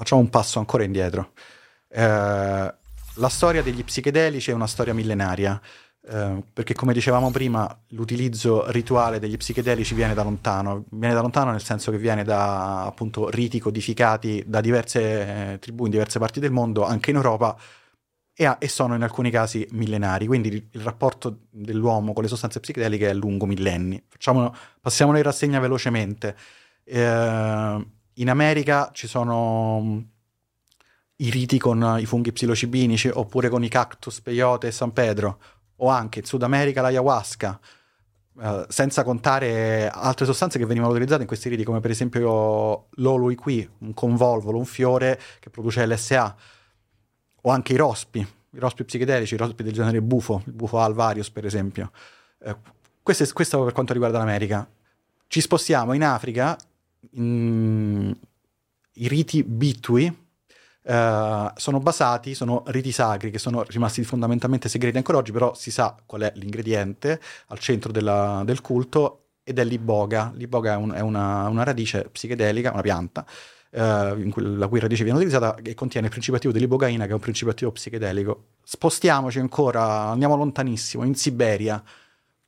facciamo un passo ancora indietro. Eh, la storia degli psichedelici è una storia millenaria. Eh, perché come dicevamo prima l'utilizzo rituale degli psichedelici viene da lontano, viene da lontano nel senso che viene da appunto riti codificati da diverse eh, tribù in diverse parti del mondo, anche in Europa, e, ha, e, sono in alcuni casi millenari, quindi il, rapporto dell'uomo con le sostanze psichedeliche è lungo millenni. Facciamo, passiamolo in rassegna velocemente. Eh, in America ci sono mm, i riti con i funghi psilocibinici oppure con i cactus, peyote e San Pedro o anche in Sud America l'ayahuasca, uh, senza contare altre sostanze che venivano utilizzate in questi riti, come per esempio l'olui qui, un convolvolo, un fiore che produce LSA, o anche i rospi, i rospi psichedelici, i rospi del genere bufo, il bufo alvarius per esempio. Uh, questo, è, questo per quanto riguarda l'America. Ci spostiamo in Africa, in, i riti bitui, Uh, sono basati, sono riti sacri che sono rimasti fondamentalmente segreti ancora oggi, però si sa qual è l'ingrediente al centro della, del culto ed è l'iboga. L'iboga è, un, è una, una, radice psichedelica, una pianta, uh, cui, la cui radice viene utilizzata e contiene il principio attivo dell'ibogaina che è un principio attivo psichedelico. Spostiamoci ancora, andiamo lontanissimo, in Siberia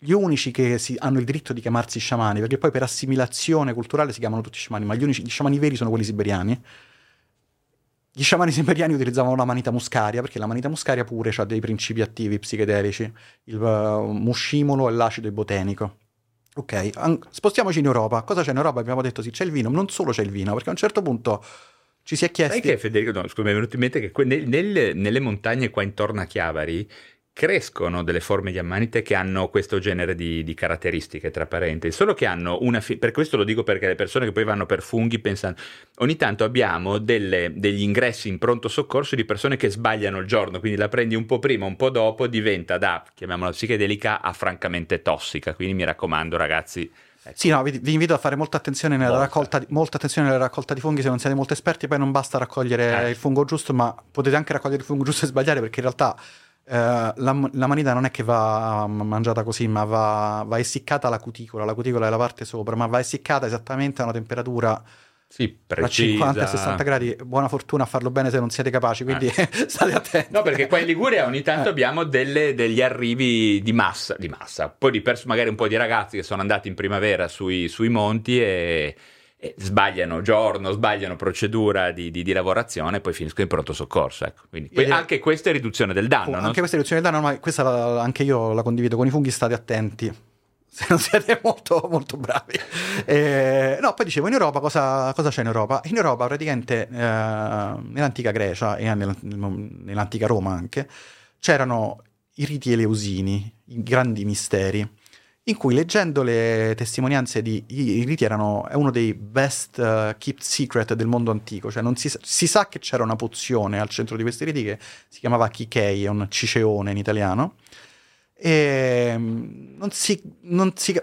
gli unici che si, hanno il diritto di chiamarsi sciamani, perché poi per assimilazione culturale si chiamano tutti sciamani, ma gli unici gli sciamani veri sono quelli siberiani. Gli sciamani siberiani utilizzavano la manita muscaria perché la manita muscaria pure ha dei principi attivi psichedelici, il uh, muscimolo e l'acido ibotenico. Ok, An- spostiamoci in Europa. Cosa c'è in Europa? Abbiamo detto sì, c'è il vino, non solo c'è il vino, perché a un certo punto ci si è chiesto... Sai che Federico, no, scusa, mi è venuto in mente che nel, nel, nelle montagne qua intorno a Chiavari crescono delle forme di ammanite che hanno questo genere di, di caratteristiche, tra parentesi, solo che hanno una... Fi- per questo lo dico perché le persone che poi vanno per funghi pensano... Ogni tanto abbiamo delle, degli ingressi in pronto soccorso di persone che sbagliano il giorno, quindi la prendi un po' prima, un po' dopo, diventa da, chiamiamola psichedelica, a francamente tossica, quindi mi raccomando ragazzi... Ecco. Sì, no, vi, vi, invito a fare molta attenzione, nella. Raccolta, molta attenzione nella raccolta di funghi se non siete molto esperti, poi non basta raccogliere eh. il fungo giusto, ma potete anche raccogliere il fungo giusto e sbagliare perché in realtà eh, la, la, manita non è che va mangiata così, ma va, va, essiccata la cuticola. La cuticola è la parte sopra, ma va essiccata esattamente a una temperatura sì, tra 50 e 60 gradi. Buona fortuna a farlo bene se non siete capaci, quindi eh. state attenti. No, perché qua in Liguria ogni tanto eh. abbiamo delle, degli arrivi di massa, di massa, poi di pers- magari un po' di ragazzi che sono andati in primavera sui, sui monti e sbagliano giorno, sbagliano procedura di, di, di, lavorazione e poi finiscono in pronto soccorso. Ecco. Quindi, eh, anche questa è riduzione del danno. Anche questa è riduzione del danno, ma questa la, anche io la condivido con i funghi, state attenti. Se non siete molto, molto bravi. Eh, no, poi dicevo, in Europa cosa, cosa, c'è in Europa? In Europa praticamente, eh, nell'antica Grecia e nell'antica Roma anche, c'erano i riti eleusini, i grandi misteri in cui leggendo le testimonianze di i riti erano è uno dei best uh, kept secret del mondo antico, cioè non si, si, sa che c'era una pozione al centro di questi riti che si chiamava Kikei, è un ciceone in italiano, e mm, non si, non si,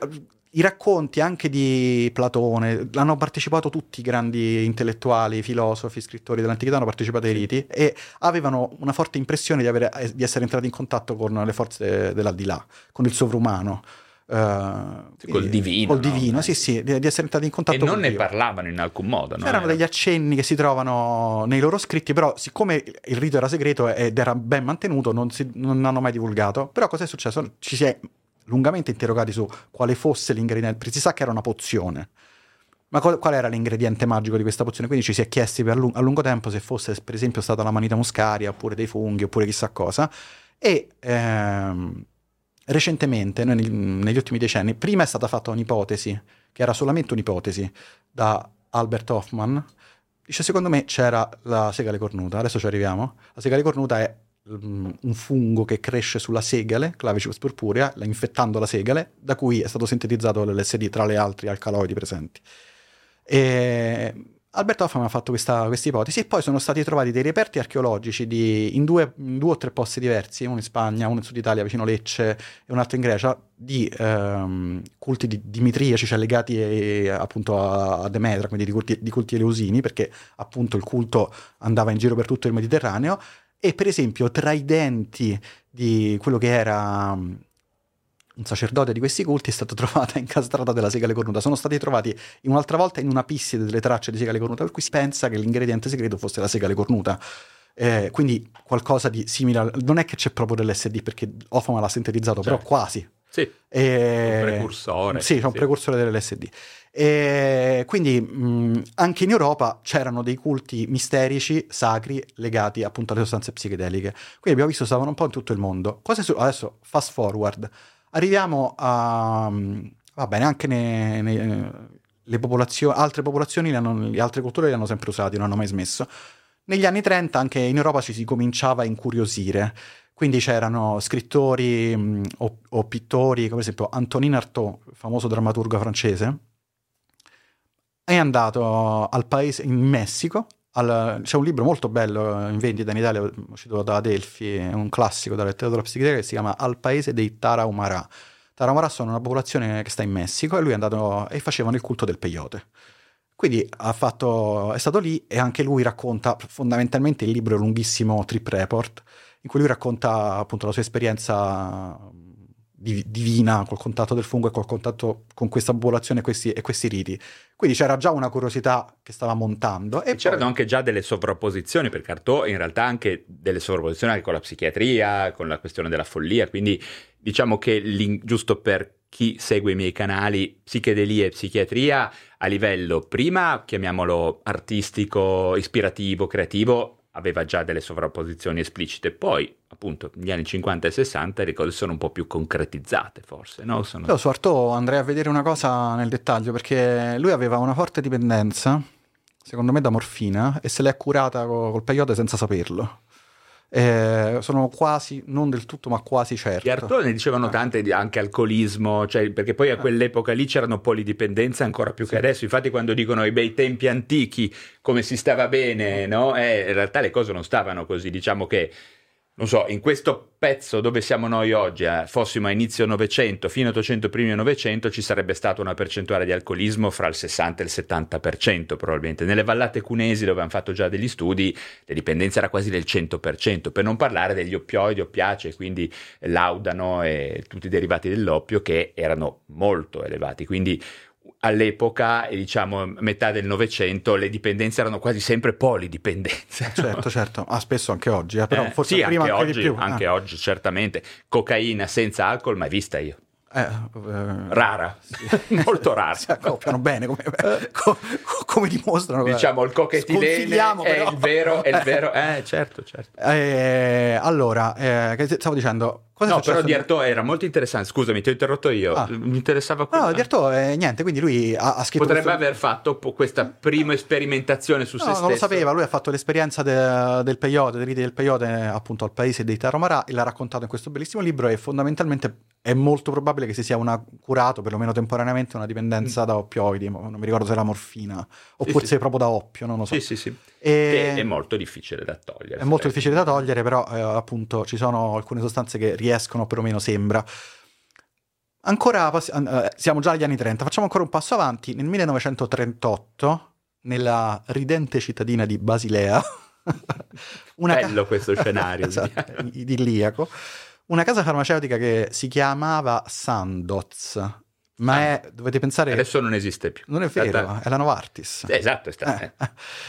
i racconti anche di Platone hanno partecipato tutti i grandi intellettuali, filosofi, scrittori dell'antichità, hanno partecipato ai riti e avevano una forte impressione di, avere, di essere entrati in contatto con le forze dell'aldilà, con il sovrumano. Uh, col divino. Col divino, no? sì, sì, di, di, essere entrati in contatto con E non ne Dio. parlavano in alcun modo. No? C'erano degli accenni che si trovano nei loro scritti, però siccome il rito era segreto ed era ben mantenuto, non, si, non hanno mai divulgato. Però cos'è successo? Ci si è lungamente interrogati su quale fosse l'ingrediente. Si sa che era una pozione. Ma qual, qual, era l'ingrediente magico di questa pozione? Quindi ci si è chiesti per lung- a lungo tempo se fosse, per esempio, stata la manita muscaria, oppure dei funghi, oppure chissà cosa. E ehm, recentemente, negli ultimi decenni, prima è stata fatta un'ipotesi, che era solamente un'ipotesi, da Albert Hoffman. Dice, secondo me c'era la segale cornuta, adesso ci arriviamo. La segale cornuta è um, un fungo che cresce sulla segale, Clavicus purpurea, infettando la segale, da cui è stato sintetizzato l'LSD tra le altre alcaloidi presenti. E Albert Hoffman ha fatto questa, questa, ipotesi e poi sono stati trovati dei reperti archeologici di, in, due, in, due, o tre posti diversi, uno in Spagna, uno in Sud Italia vicino Lecce e un altro in Grecia, di ehm, culti di dimitriaci, cioè legati eh, appunto a, a, Demetra, quindi di culti, di culti eleusini, perché appunto il culto andava in giro per tutto il Mediterraneo, e per esempio tra i denti di quello che era un sacerdote di questi culti è stata trovata incastrata della segale cornuta. Sono stati trovati un'altra volta in una pisside delle tracce di segale cornuta, per cui si pensa che l'ingrediente segreto fosse la segale cornuta. Eh, quindi qualcosa di simile. Non è che c'è proprio dell'SD perché Ofama l'ha sintetizzato, certo. però quasi. Sì, e... un precursore. Sì, c'è un sì. precursore dell'LSD. E quindi mh, anche in Europa c'erano dei culti misterici, sacri, legati appunto alle sostanze psichedeliche. Quindi abbiamo visto stavano un po' in tutto il mondo. Su- Adesso, fast forward. Arriviamo a... va bene, anche ne, ne, le popolazioni, altre popolazioni, hanno, le altre culture li hanno sempre usati, non hanno mai smesso. Negli anni 30 anche in Europa ci si cominciava a incuriosire. Quindi c'erano scrittori mh, o, o, pittori, come ad esempio Antonin Artaud, famoso drammaturgo francese, è andato al paese in Messico. Al, c'è un libro molto bello in vendita in Italia, uscito da Adelphi, è un classico della letteratura psichiatrica che si chiama Al paese dei Tarahumara. Tarahumara sono una popolazione che sta in Messico e lui è andato e facevano il culto del peyote. Quindi fatto, è stato lì e anche lui racconta fondamentalmente il libro lunghissimo Trip Report, in cui lui racconta appunto la sua esperienza divina col contatto del fungo e col contatto con questa popolazione e questi, e questi riti. Quindi c'era già una curiosità che stava montando. E, e c'erano anche già delle sovrapposizioni, perché Artaud in realtà anche delle sovrapposizioni anche con la psichiatria, con la questione della follia, quindi diciamo che giusto per chi segue i miei canali, psichedelia e psichiatria a livello prima, chiamiamolo artistico, ispirativo, creativo, aveva già delle sovrapposizioni esplicite, poi appunto negli anni 50 e 60 le cose sono un po' più concretizzate forse, no? Sono... Io su Artaud andrei a vedere una cosa nel dettaglio perché lui aveva una forte dipendenza, secondo me da morfina, e se l'è curata col peyote senza saperlo. Eh, sono quasi, non del tutto, ma quasi certo. Di Artone ne dicevano ah. tante, anche alcolismo, cioè, perché poi a ah. quell'epoca lì c'erano polidipendenze ancora più sì. che adesso. Infatti, quando dicono i bei tempi antichi, come si stava bene, no? Eh, in realtà le cose non stavano così. Diciamo che non so, in questo pezzo dove siamo noi oggi, eh, fossimo a inizio Novecento, fine 800, primi Novecento, ci sarebbe stata una percentuale di alcolismo fra il 60 e il 70% probabilmente. Nelle vallate cunesi, dove hanno fatto già degli studi, la dipendenza era quasi del 100%, per non parlare degli oppioidi, oppiacei, quindi l'audano e tutti i derivati dell'oppio che erano molto elevati. Quindi all'epoca, diciamo metà del Novecento, le dipendenze erano quasi sempre polidipendenze. Certo, certo, ah, spesso anche oggi, eh, però eh, forse sì, prima anche, anche oggi, di più. Anche ah. oggi, certamente. Cocaina senza alcol, mai vista io. Eh, eh, rara, sì. molto rara. Si accoppiano bene come, co, come dimostrano. Diciamo il cochetilene è il vero, è il vero. Eh, certo, certo. Eh, allora, eh, stavo dicendo, Cosa no, però di Artaud era molto interessante. Scusami, ti ho interrotto io. Ah. Mi interessava quello. No, di Artaud eh, niente, quindi lui ha, ha scritto. Potrebbe questo... aver fatto questa prima sperimentazione su no, se stesso. Non lo sapeva, lui ha fatto l'esperienza de, del peyote, dei riti del peyote appunto al paese dei Taromara e l'ha raccontato in questo bellissimo libro e fondamentalmente è molto probabile che si sia una, curato, perlomeno temporaneamente, una dipendenza mm. da oppioidi, non mi ricordo se era morfina o sì, forse sì. proprio da oppio, non lo so. Sì, sì, sì. E... È molto difficile da togliere. È molto difficile da togliere, però eh, appunto ci sono alcune sostanze che riescono, perlomeno sembra. Ancora, eh, siamo già agli anni 30, facciamo ancora un passo avanti. Nel 1938, nella ridente cittadina di Basilea, una Bello ca- questo scenario. esatto, idilliaco. Una casa farmaceutica che si chiamava Sandoz ma ah, è, dovete pensare... Adesso non esiste più. Non è vero, stata... è la Novartis. esatto, è, stata... eh,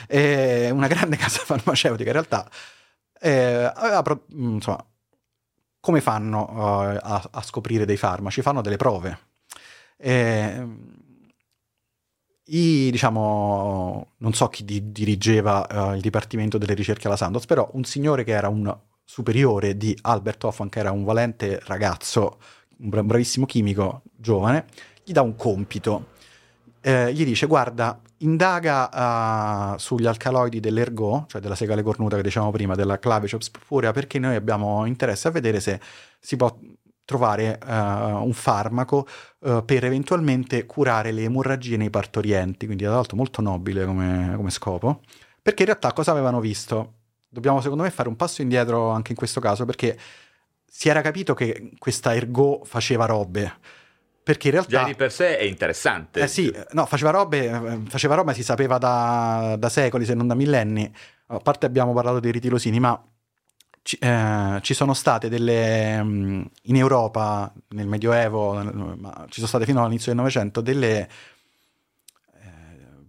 eh. è una grande casa farmaceutica in realtà. Eh, aveva, mm, insomma, come fanno uh, a, a, scoprire dei farmaci? Fanno delle prove. Eh, i, diciamo, non so chi di, dirigeva uh, il Dipartimento delle ricerche alla Sandoz, però un signore che era un superiore di Albert Hoffman, che era un valente ragazzo un bravissimo chimico giovane, gli dà un compito. Eh, gli dice: Guarda, indaga uh, sugli alcaloidi dell'ergot, cioè della segale cornuta che dicevamo prima, della Claviceps purpurea, perché noi abbiamo interesse a vedere se si può trovare uh, un farmaco uh, per eventualmente curare le emorragie nei partorienti, quindi tra l'altro molto nobile come, come scopo, perché in realtà cosa avevano visto? Dobbiamo secondo me fare un passo indietro anche in questo caso, perché si era capito che questa ergo faceva robe. Perché in realtà... Già di per sé è interessante. Eh sì, no, faceva robe, faceva robe si sapeva da, da secoli, se non da millenni. A parte abbiamo parlato dei ritilosini, ma ci, eh, ci sono state delle mm, in Europa nel Medioevo, ma ci sono state fino all'inizio del Novecento delle eh,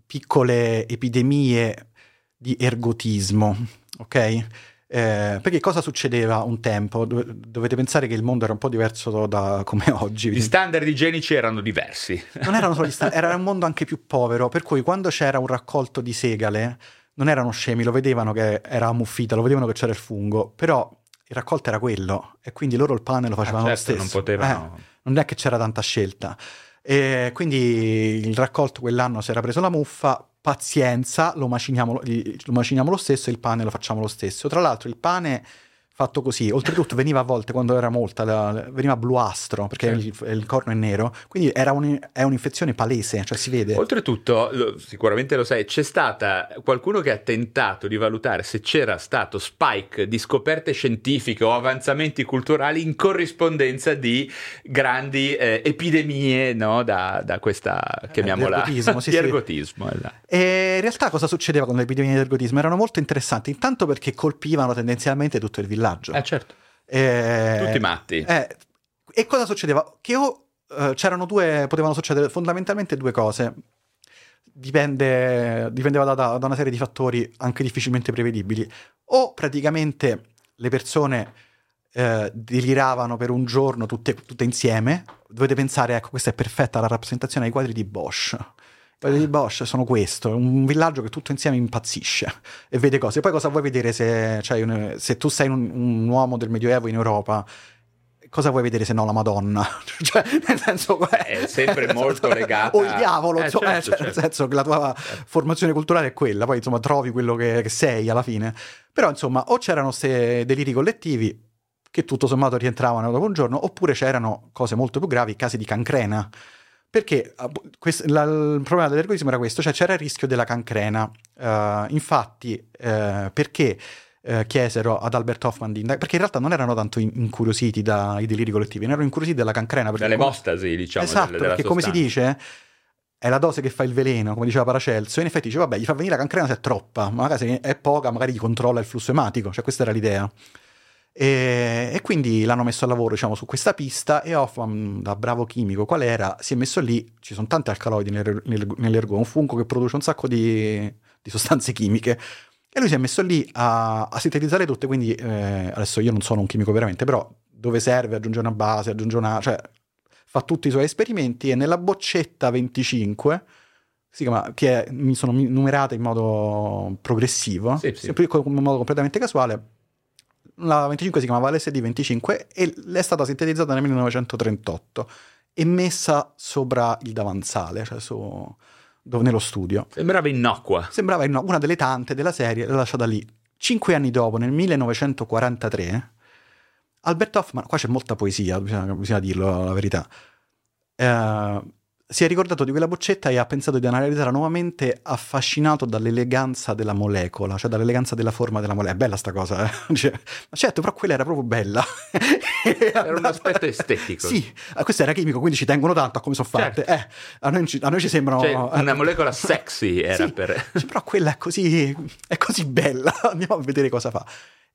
piccole epidemie di ergotismo, ok? Eh, perché cosa succedeva un tempo? dovete pensare che il mondo era un po' diverso da come oggi. Gli standard igienici erano diversi. Non erano solo gli standard, era un mondo anche più povero, per cui quando c'era un raccolto di segale non erano scemi, lo vedevano che era ammuffita, lo vedevano che c'era il fungo, però il raccolto era quello e quindi loro il pane lo facevano ah, certo, lo stesso. Non potevano... Eh, non è che c'era tanta scelta. E quindi il raccolto quell'anno si era preso la muffa, pazienza, lo maciniamo lo maciniamo lo stesso e il pane lo facciamo lo stesso. Tra l'altro il pane fatto così. Oltretutto veniva a volte, quando era molta, la, veniva bluastro, perché sì. il, il, corno è nero, quindi era un, è un'infezione palese, cioè si vede. Oltretutto, lo, sicuramente lo sai, c'è stata qualcuno che ha tentato di valutare se c'era stato spike di scoperte scientifiche o avanzamenti culturali in corrispondenza di grandi eh, epidemie no? da, da, questa, chiamiamola, eh, ergotismo. Sì, ergotismo sì. esatto. E in realtà cosa succedeva con le epidemie di ergotismo? Erano molto interessanti, intanto perché colpivano tendenzialmente tutto il villaggio villaggio. Eh certo. Eh, Tutti matti. Eh, e cosa succedeva? Che o eh, c'erano due, potevano succedere fondamentalmente due cose. Dipende, dipendeva da, da, una serie di fattori anche difficilmente prevedibili. O praticamente le persone eh, deliravano per un giorno tutte, tutte insieme. Dovete pensare, ecco, questa è perfetta la rappresentazione ai quadri di Bosch quelli di Bosch sono questo, un villaggio che tutto insieme impazzisce e vede cose. Poi cosa vuoi vedere se, cioè, un, se tu sei un, un, uomo del Medioevo in Europa? Cosa vuoi vedere se no la Madonna? cioè, nel senso, è sempre molto legata. O il diavolo, eh, insomma, certo, cioè, certo. nel senso che la tua formazione culturale è quella, poi insomma trovi quello che, che sei alla fine. Però insomma, o c'erano questi deliri collettivi che tutto sommato rientravano dopo un giorno, oppure c'erano cose molto più gravi, casi di cancrena perché questo, la, il problema dell'ergotismo era questo, cioè c'era il rischio della cancrena. Uh, infatti, uh, perché uh, chiesero ad Albert Hoffman di indagare? Perché in realtà non erano tanto incuriositi dai deliri collettivi, erano incuriositi dalla cancrena. Dall'emostasi, come... diciamo. Esatto, delle, perché come si dice è la dose che fa il veleno, come diceva Paracelso, e in effetti dice, vabbè, gli fa venire la cancrena se è troppa, ma magari se è poca, magari gli controlla il flusso ematico, cioè questa era l'idea. E, e, quindi l'hanno messo a lavoro diciamo, su questa pista e Hoffman, da bravo chimico qual era, si è messo lì, ci sono tanti alcaloidi nel, nel, nell'ergo, un fungo che produce un sacco di, di, sostanze chimiche. E lui si è messo lì a, a sintetizzare tutte, quindi eh, adesso io non sono un chimico veramente, però dove serve aggiunge una base, aggiunge una... cioè fa tutti i suoi esperimenti e nella boccetta 25 si chiama, che è, sono numerate in modo progressivo, sì, sì. in modo completamente casuale, la 25 si chiamava LSD25 e è stata sintetizzata nel 1938 e messa sopra il davanzale, cioè su, dove, nello studio. Sembrava innocua. Sembrava innocua, una delle tante della serie, l'ho lasciata lì. Cinque anni dopo, nel 1943, Albert Hoffman, qua c'è molta poesia, bisogna, bisogna dirlo la verità, eh, si è ricordato di quella boccetta e ha pensato di analizzarla nuovamente affascinato dall'eleganza della molecola, cioè dall'eleganza della forma della molecola. È bella sta cosa, eh? Cioè, certo, però quella era proprio bella. era un aspetto estetico. Sì, ah, questo era chimico, quindi ci tengono tanto a come sono fatte. Certo. Eh, a, noi, a, noi, ci sembrano... Cioè, una molecola sexy era sì, per... Cioè, però quella è così, è così bella, andiamo a vedere cosa fa.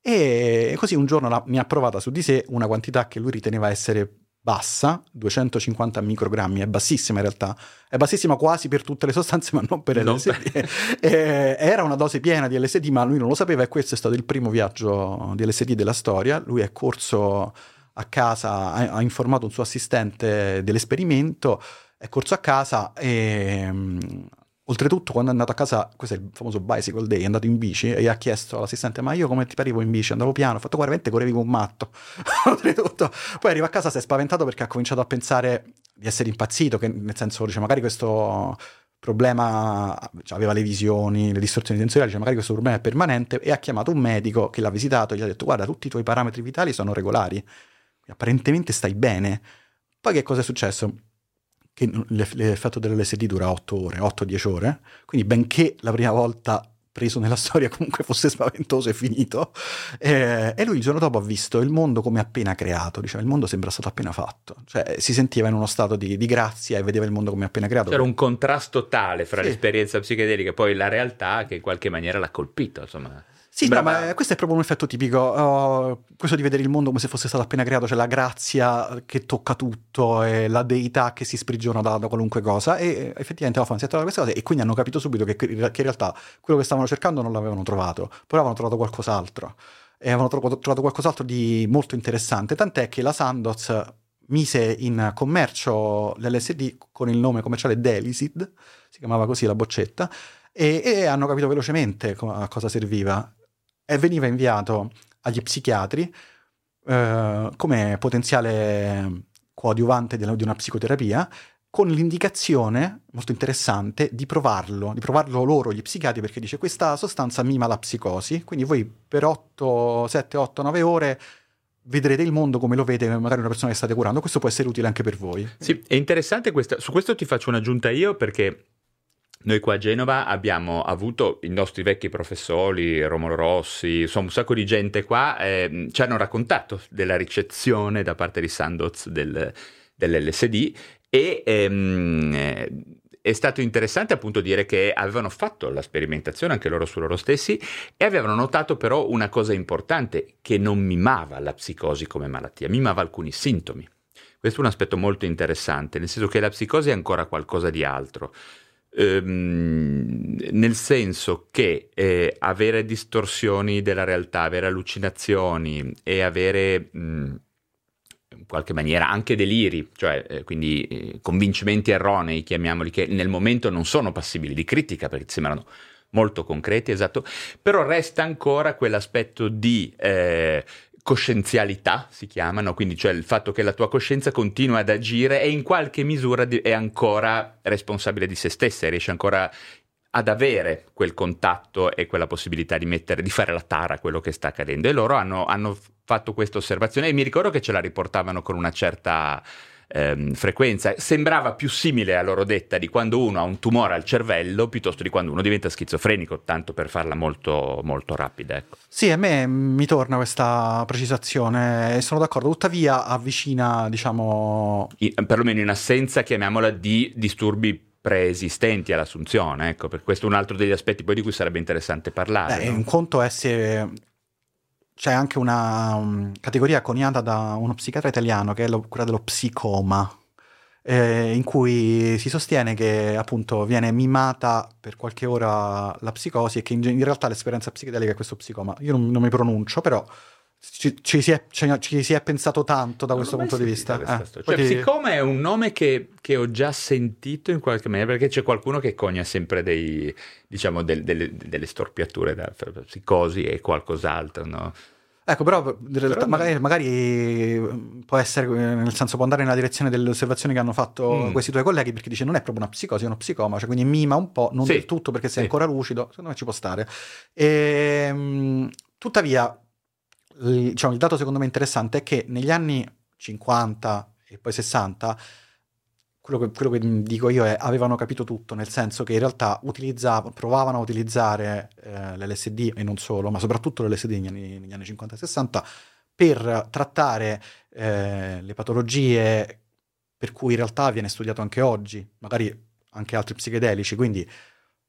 E così un giorno la, mi ha provata su di sé una quantità che lui riteneva essere bassa, 250 microgrammi, è bassissima in realtà, è bassissima quasi per tutte le sostanze ma non per LSD. eh, era una dose piena di LSD ma lui non lo sapeva e questo è stato il primo viaggio di LSD della storia, lui è corso a casa, ha, ha informato un suo assistente dell'esperimento, è corso a casa e Oltretutto, quando è andato a casa, questo è il famoso bicycle day, è andato in bici e ha chiesto all'assistente: Ma io come ti parivo in bici? Andavo piano, ho fatto guarda, veramente correvi come un matto. Oltretutto, poi arriva a casa, si è spaventato perché ha cominciato a pensare di essere impazzito, che nel senso, dice, magari questo problema cioè, aveva le visioni, le distorsioni sensoriali, dice, magari questo problema è permanente e ha chiamato un medico che l'ha visitato e gli ha detto: Guarda, tutti i tuoi parametri vitali sono regolari, apparentemente stai bene. Poi che cosa è successo? Che l'effetto dell'LSD dura 8 ore, 8-10 ore, quindi benché la prima volta preso nella storia comunque fosse spaventoso e finito, eh, e lui il giorno dopo ha visto il mondo come appena creato, diceva il mondo sembra stato appena fatto, cioè si sentiva in uno stato di, di grazia e vedeva il mondo come appena creato. C'era un contrasto tale fra sì. l'esperienza psichedelica e poi la realtà che in qualche maniera l'ha colpito, insomma. Sì, no, ma questo è proprio un effetto tipico. Uh, questo di vedere il mondo come se fosse stato appena creato, cioè la grazia che tocca tutto e la deità che si sprigiona da, da qualunque cosa. E effettivamente Hoffman si è trovato queste cose e quindi hanno capito subito che, che, in realtà quello che stavano cercando non l'avevano trovato, poi avevano trovato qualcos'altro. E avevano trovato, trovato qualcos'altro di molto interessante. Tant'è che la Sandoz mise in commercio l'LSD con il nome commerciale Delisid, si chiamava così la boccetta, e, e hanno capito velocemente a cosa serviva e veniva inviato agli psichiatri eh, come potenziale coadiuvante di una psicoterapia con l'indicazione molto interessante di provarlo, di provarlo loro gli psichiatri perché dice questa sostanza mima la psicosi, quindi voi per 8, 7, 8, 9 ore vedrete il mondo come lo vede magari una persona che state curando, questo può essere utile anche per voi. Sì, è interessante questa, su questo ti faccio un'aggiunta io perché noi qua a Genova abbiamo avuto i nostri vecchi professori, Romolo Rossi, insomma un sacco di gente qua, eh, ci hanno raccontato della ricezione da parte di Sandoz del, dell'LSD e ehm, è stato interessante appunto dire che avevano fatto la sperimentazione anche loro su loro stessi e avevano notato però una cosa importante, che non mimava la psicosi come malattia, mimava alcuni sintomi. Questo è un aspetto molto interessante, nel senso che la psicosi è ancora qualcosa di altro ehm, nel senso che eh, avere distorsioni della realtà, avere allucinazioni e avere mh, in qualche maniera anche deliri, cioè eh, quindi eh, convincimenti erronei, chiamiamoli, che nel momento non sono passibili di critica perché sembrano molto concreti, esatto, però resta ancora quell'aspetto di eh, coscienzialità si chiamano, quindi cioè il fatto che la tua coscienza continua ad agire e in qualche misura è ancora responsabile di se stessa, riesce ancora ad avere quel contatto e quella possibilità di, mettere, di fare la tara a quello che sta accadendo. E loro hanno, hanno fatto questa osservazione e mi ricordo che ce la riportavano con una certa ehm, frequenza. Sembrava più simile a loro detta di quando uno ha un tumore al cervello piuttosto di quando uno diventa schizofrenico, tanto per farla molto, molto rapida. Ecco. Sì, a me mi torna questa precisazione e sono d'accordo, tuttavia avvicina, diciamo... In, perlomeno in assenza, chiamiamola, di disturbi preesistenti all'assunzione, ecco, per questo è un altro degli aspetti poi di cui sarebbe interessante parlare. Eh, no? Un conto è se c'è anche una um, categoria coniata da uno psichiatra italiano che è lo, quella dello psicoma, eh, in cui si sostiene che appunto viene mimata per qualche ora la psicosi e che in, in realtà l'esperienza psichedelica è questo psicoma. Io non, non mi pronuncio, però ci, ci, si è, ci, si è, pensato tanto da questo punto di vista. Eh, cioè, ti... Psicoma è un nome che, che, ho già sentito in qualche maniera, perché c'è qualcuno che cogna sempre dei, diciamo, del, delle, delle, storpiature da psicosi e qualcos'altro, no? Ecco, però, realtà, magari, magari, può essere, nel senso, può andare nella direzione delle osservazioni che hanno fatto mm. questi tuoi colleghi, perché dice non è proprio una psicosi, è uno psicoma, cioè quindi mima un po', non sì. del tutto perché sei sì. ancora lucido, secondo me ci può stare. E, ehm, tuttavia, diciamo, il dato secondo me interessante è che negli anni 50 e poi 60 quello che, quello che, dico io è avevano capito tutto, nel senso che in realtà provavano a utilizzare eh, l'LSD e non solo, ma soprattutto l'LSD negli anni, negli anni 50 e 60 per trattare eh, le patologie per cui in realtà viene studiato anche oggi, magari anche altri psichedelici, quindi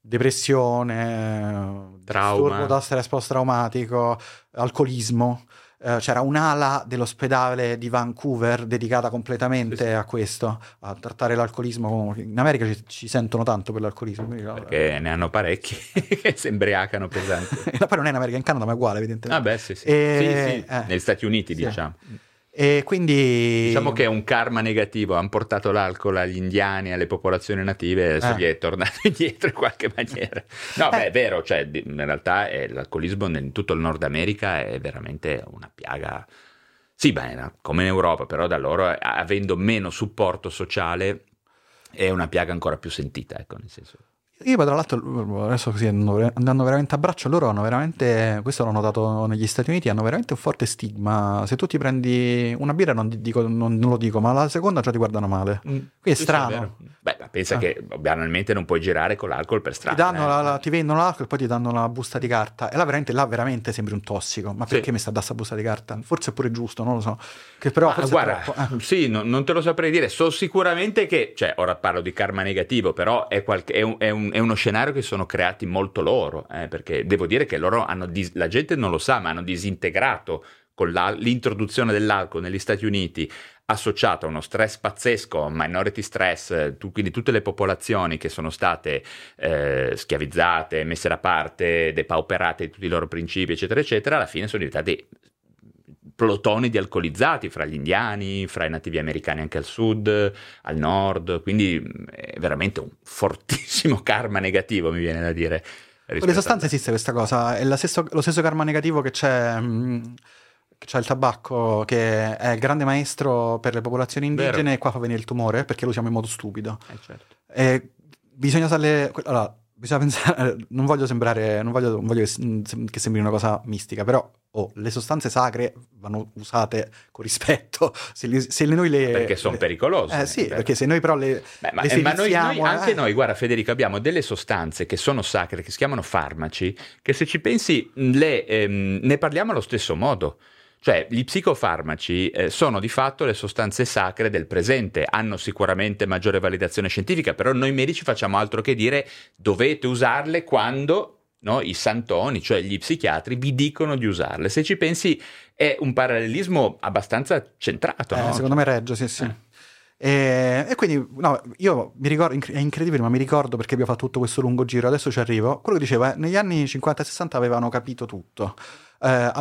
depressione, trauma, da stress post-traumatico, alcolismo. Eh, c'era un'ala dell'ospedale di Vancouver dedicata completamente sì, sì. a questo, a trattare l'alcolismo. In America ci, ci sentono tanto per l'alcolismo. Perché ne hanno parecchi che si embriacano pesanti. poi non è in America, in Canada, ma è uguale, evidentemente. Ah, beh, sì, sì. E... sì. Eh. Negli Stati Uniti, diciamo. E quindi... Diciamo che è un karma negativo, hanno portato l'alcol agli indiani, alle popolazioni native, e adesso eh. gli è tornato indietro in qualche maniera. No, eh. beh, è vero, cioè, in realtà è, l'alcolismo in tutto il Nord America è veramente una piaga... Sì, beh, come in Europa, però da loro, avendo meno supporto sociale, è una piaga ancora più sentita, ecco, nel senso... Io tra l'altro, adesso così andando veramente a braccio, loro hanno veramente, questo l'ho notato negli Stati Uniti, hanno veramente un forte stigma. Se tu ti prendi una birra, non, dico, non, non lo dico, ma la seconda già ti guardano male. Mm. Quindi è strano. È Beh, pensa ah. che banalmente non puoi girare con l'alcol per strada. Ti, danno eh. la, la, ti vendono l'alcol e poi ti danno la busta di carta. E là veramente, là veramente sembri un tossico. Ma perché sì. mi sta da sta busta di carta? Forse è pure giusto, non lo so. Che però ah, guarda, eh. sì, no, non te lo saprei dire. So sicuramente che, cioè, ora parlo di karma negativo, però è, qualche, è un, è un un, è uno scenario che sono creati molto loro, eh, perché devo dire che loro hanno, dis- la gente non lo sa, ma hanno disintegrato con la, l'introduzione dell'alcol negli Stati Uniti associato a uno stress pazzesco, minority stress, tu, quindi tutte le popolazioni che sono state eh, schiavizzate, messe da parte, depauperate di tutti i loro principi, eccetera, eccetera, alla fine sono diventati plotoni di alcolizzati fra gli indiani, fra i nativi americani anche al sud, al nord, quindi mm, è veramente un fortissimo karma negativo, mi viene da dire. Con le sostanze a... esiste questa cosa, è stesso, lo stesso karma negativo che c'è... Mh, mm, c'è il tabacco che è il grande maestro per le popolazioni indigene Vero. e qua fa venire il tumore perché lo usiamo in modo stupido. Eh, certo. Bisogna usare... Allora, bisogna pensare... Non voglio sembrare... Non voglio, non voglio che sembri una cosa mistica, però oh, le sostanze sacre vanno usate con rispetto. Se, li, se noi le... Perché sono pericolose. Eh sì, per... perché se noi però le... Beh, ma, le eh, ma noi, noi, anche eh... noi, guarda Federico, abbiamo delle sostanze che sono sacre, che si chiamano farmaci, che se ci pensi le, ehm, ne parliamo allo stesso modo. Cioè, gli psicofarmaci eh, sono di fatto le sostanze sacre del presente, hanno sicuramente maggiore validazione scientifica, però noi medici facciamo altro che dire dovete usarle quando No? i santoni, cioè gli psichiatri, vi dicono di usarle. Se ci pensi è un parallelismo abbastanza centrato. Eh, no? Secondo me reggio, sì, sì. Eh. E, e, quindi, no, io mi ricordo, è incredibile, ma mi ricordo perché abbiamo fatto tutto questo lungo giro, adesso ci arrivo. Quello che diceva, negli anni 50 e 60 avevano capito tutto. Eh,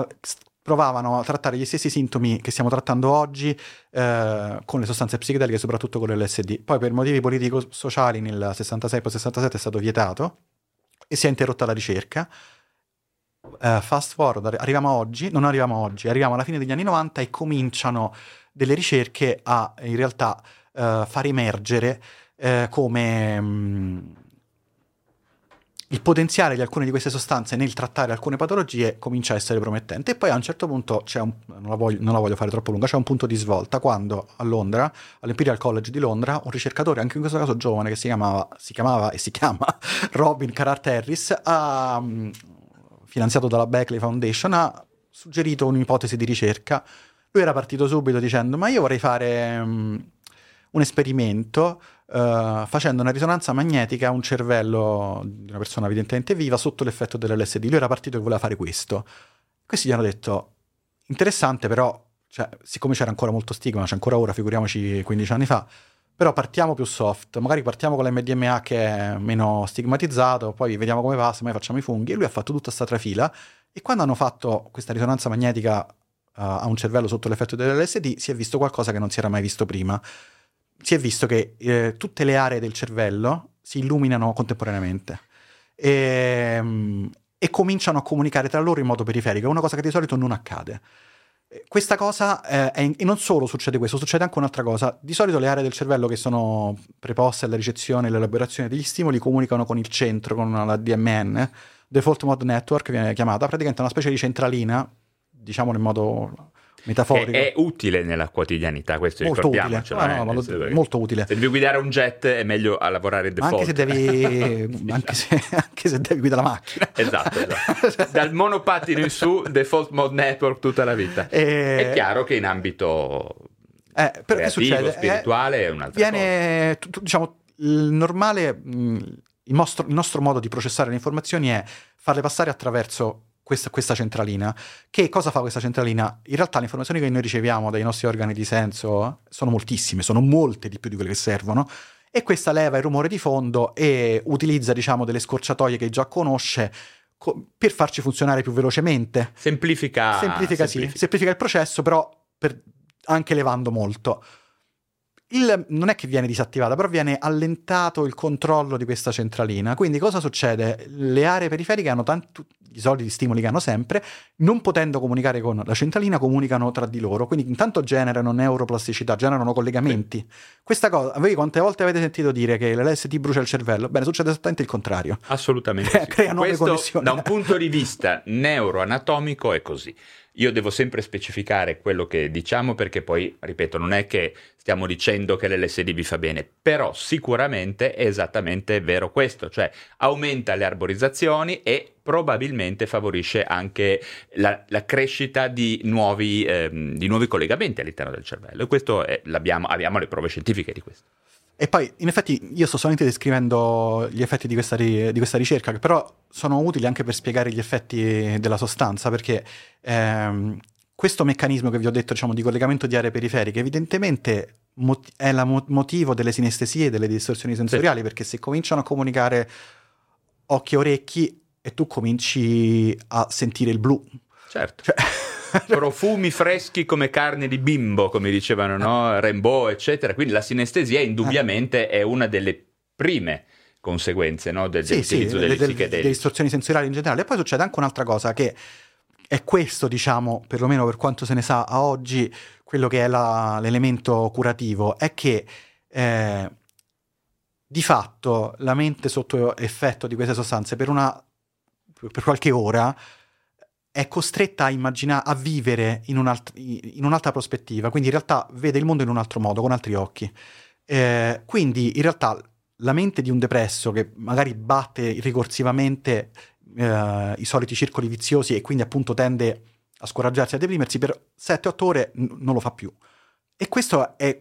provavano a trattare gli stessi sintomi che stiamo trattando oggi eh, con le sostanze psichedeliche, soprattutto con l'LSD. Poi per motivi politico-sociali nel 66 poi 67 è stato vietato e si è interrotta la ricerca. Uh, fast forward, arriviamo oggi, non arriviamo oggi, arriviamo alla fine degli anni 90 e cominciano delle ricerche a in realtà uh, far emergere uh, come... Um, il potenziale di alcune di queste sostanze nel trattare alcune patologie comincia a essere promettente. E poi a un certo punto c'è un, non la, voglio, non la voglio fare troppo lunga, c'è un punto di svolta quando a Londra, all'Imperial College di Londra, un ricercatore, anche in questo caso giovane, che si chiamava, si chiamava e si chiama Robin Carhart Harris, ha, mm, finanziato dalla Beckley Foundation, ha suggerito un'ipotesi di ricerca. Lui era partito subito dicendo, ma io vorrei fare um, un esperimento uh, facendo una risonanza magnetica a un cervello di una persona evidentemente viva sotto l'effetto dell'LSD. Lui era partito e voleva fare questo. Questi gli hanno detto, interessante però, cioè, siccome c'era ancora molto stigma, c'è ancora ora, figuriamoci 15 anni fa, però partiamo più soft, magari partiamo con l'MDMA che è meno stigmatizzato, poi vediamo come va, se mai facciamo i funghi. E lui ha fatto tutta questa trafila e quando hanno fatto questa risonanza magnetica uh, a un cervello sotto l'effetto dell'LSD si è visto qualcosa che non si era mai visto prima si è visto che eh, tutte le aree del cervello si illuminano contemporaneamente e, ehm, e, cominciano a comunicare tra loro in modo periferico, una cosa che di solito non accade. Questa cosa, eh, è, e non solo succede questo, succede anche un'altra cosa. Di solito le aree del cervello che sono preposte alla ricezione e all'elaborazione degli stimoli comunicano con il centro, con la DMN, Default Mode Network viene chiamata, praticamente una specie di centralina, diciamo in modo metaforico. Che è utile nella quotidianità, questo molto utile. Ah, no, no, molto utile. Se devi guidare un jet è meglio a lavorare in default. Anche se devi, anche se, anche se devi guidare la macchina. Esatto, esatto. Dal monopattino in su, default mode network tutta la vita. E... È chiaro che in ambito eh, creativo, succede? spirituale è un'altra viene, cosa. diciamo, il normale... Il nostro, il nostro modo di processare le informazioni è farle passare attraverso questa, questa, centralina. Che cosa fa questa centralina? In realtà le informazioni che noi riceviamo dai nostri organi di senso sono moltissime, sono molte di più di quelle che servono. E questa leva il rumore di fondo e utilizza, diciamo, delle scorciatoie che già conosce co- per farci funzionare più velocemente. Semplifica. Semplifica, semplifica. sì. Semplifica il processo, però per, anche levando molto. Il, non è che viene disattivata, però viene allentato il controllo di questa centralina. Quindi cosa succede? Le aree periferiche hanno tanti, i soliti stimoli che hanno sempre, non potendo comunicare con la centralina, comunicano tra di loro. Quindi intanto generano neuroplasticità, generano collegamenti. Sì. Questa cosa, voi quante volte avete sentito dire che l'LSD brucia il cervello? Bene, succede esattamente il contrario. Assolutamente. Sì. Nuove Questo, connessioni. Da un punto di vista neuroanatomico è così. Io devo sempre specificare quello che diciamo perché poi, ripeto, non è che stiamo dicendo che l'LSD vi fa bene, però sicuramente è esattamente vero questo, cioè aumenta le arborizzazioni e probabilmente favorisce anche la, la crescita di nuovi, ehm, di nuovi, collegamenti all'interno del cervello e questo è, abbiamo le prove scientifiche di questo. E poi, in effetti, io sto solamente descrivendo gli effetti di questa, ri- di questa, ricerca, che però sono utili anche per spiegare gli effetti della sostanza, perché ehm, questo meccanismo che vi ho detto, diciamo, di collegamento di aree periferiche, evidentemente mot- è il mo- motivo delle sinestesie e delle distorsioni sensoriali, sì. perché se cominciano a comunicare occhi e orecchi e tu cominci a sentire il blu. Certo. Cioè, profumi freschi come carne di bimbo, come dicevano no? Rainbow, eccetera. Quindi la sinestesia indubbiamente è una delle prime conseguenze no? del, sì, sì, delle del, delle distorsioni sensoriali in generale. E poi succede anche un'altra cosa che è questo, diciamo, perlomeno per quanto se ne sa a oggi, quello che è la, l'elemento curativo, è che eh, di fatto la mente sotto effetto di queste sostanze per, una, per qualche ora è costretta a immaginare, a vivere in, un'alt- in, un'altra prospettiva, quindi in realtà vede il mondo in un altro modo, con altri occhi. Eh, quindi in realtà la mente di un depresso che magari batte ricorsivamente eh, i soliti circoli viziosi e quindi appunto tende a scoraggiarsi, a deprimersi, per 7-8 ore n- non lo fa più. E questo è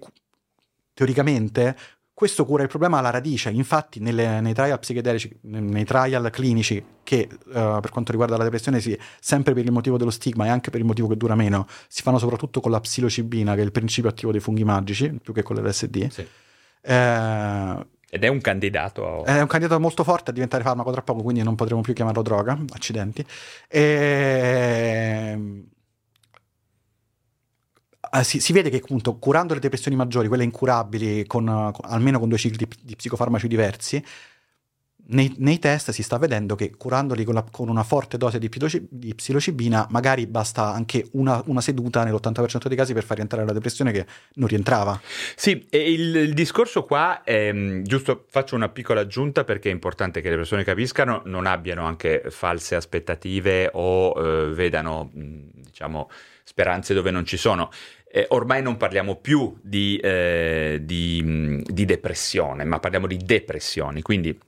teoricamente questo cura il problema alla radice, infatti nelle, nei trial psichedelici, nei trial clinici che uh, per quanto riguarda la depressione sì, sempre per il motivo dello stigma e anche per il motivo che dura meno, si fanno soprattutto con la psilocibina che è il principio attivo dei funghi magici, più che con l'LSD. Sì. Eh, ed è un candidato a... È un candidato molto forte a diventare farmaco tra poco, quindi non potremo più chiamarlo droga, accidenti. E... Uh, si, si, vede che appunto curando le depressioni maggiori, quelle incurabili, con, con, almeno con due cicli di, di psicofarmaci diversi, nei, nei, test si sta vedendo che curandoli con, la, con una forte dose di, di, psilocibina, magari basta anche una, una, seduta nell'80% dei casi per far rientrare la depressione che non rientrava. Sì, e il, il discorso qua è mm, giusto, faccio una piccola aggiunta perché è importante che le persone capiscano, non abbiano anche false aspettative o eh, vedano, diciamo, speranze dove non ci sono. Eh, ormai non parliamo più di, eh, di, mm, di depressione, ma parliamo di depressioni, quindi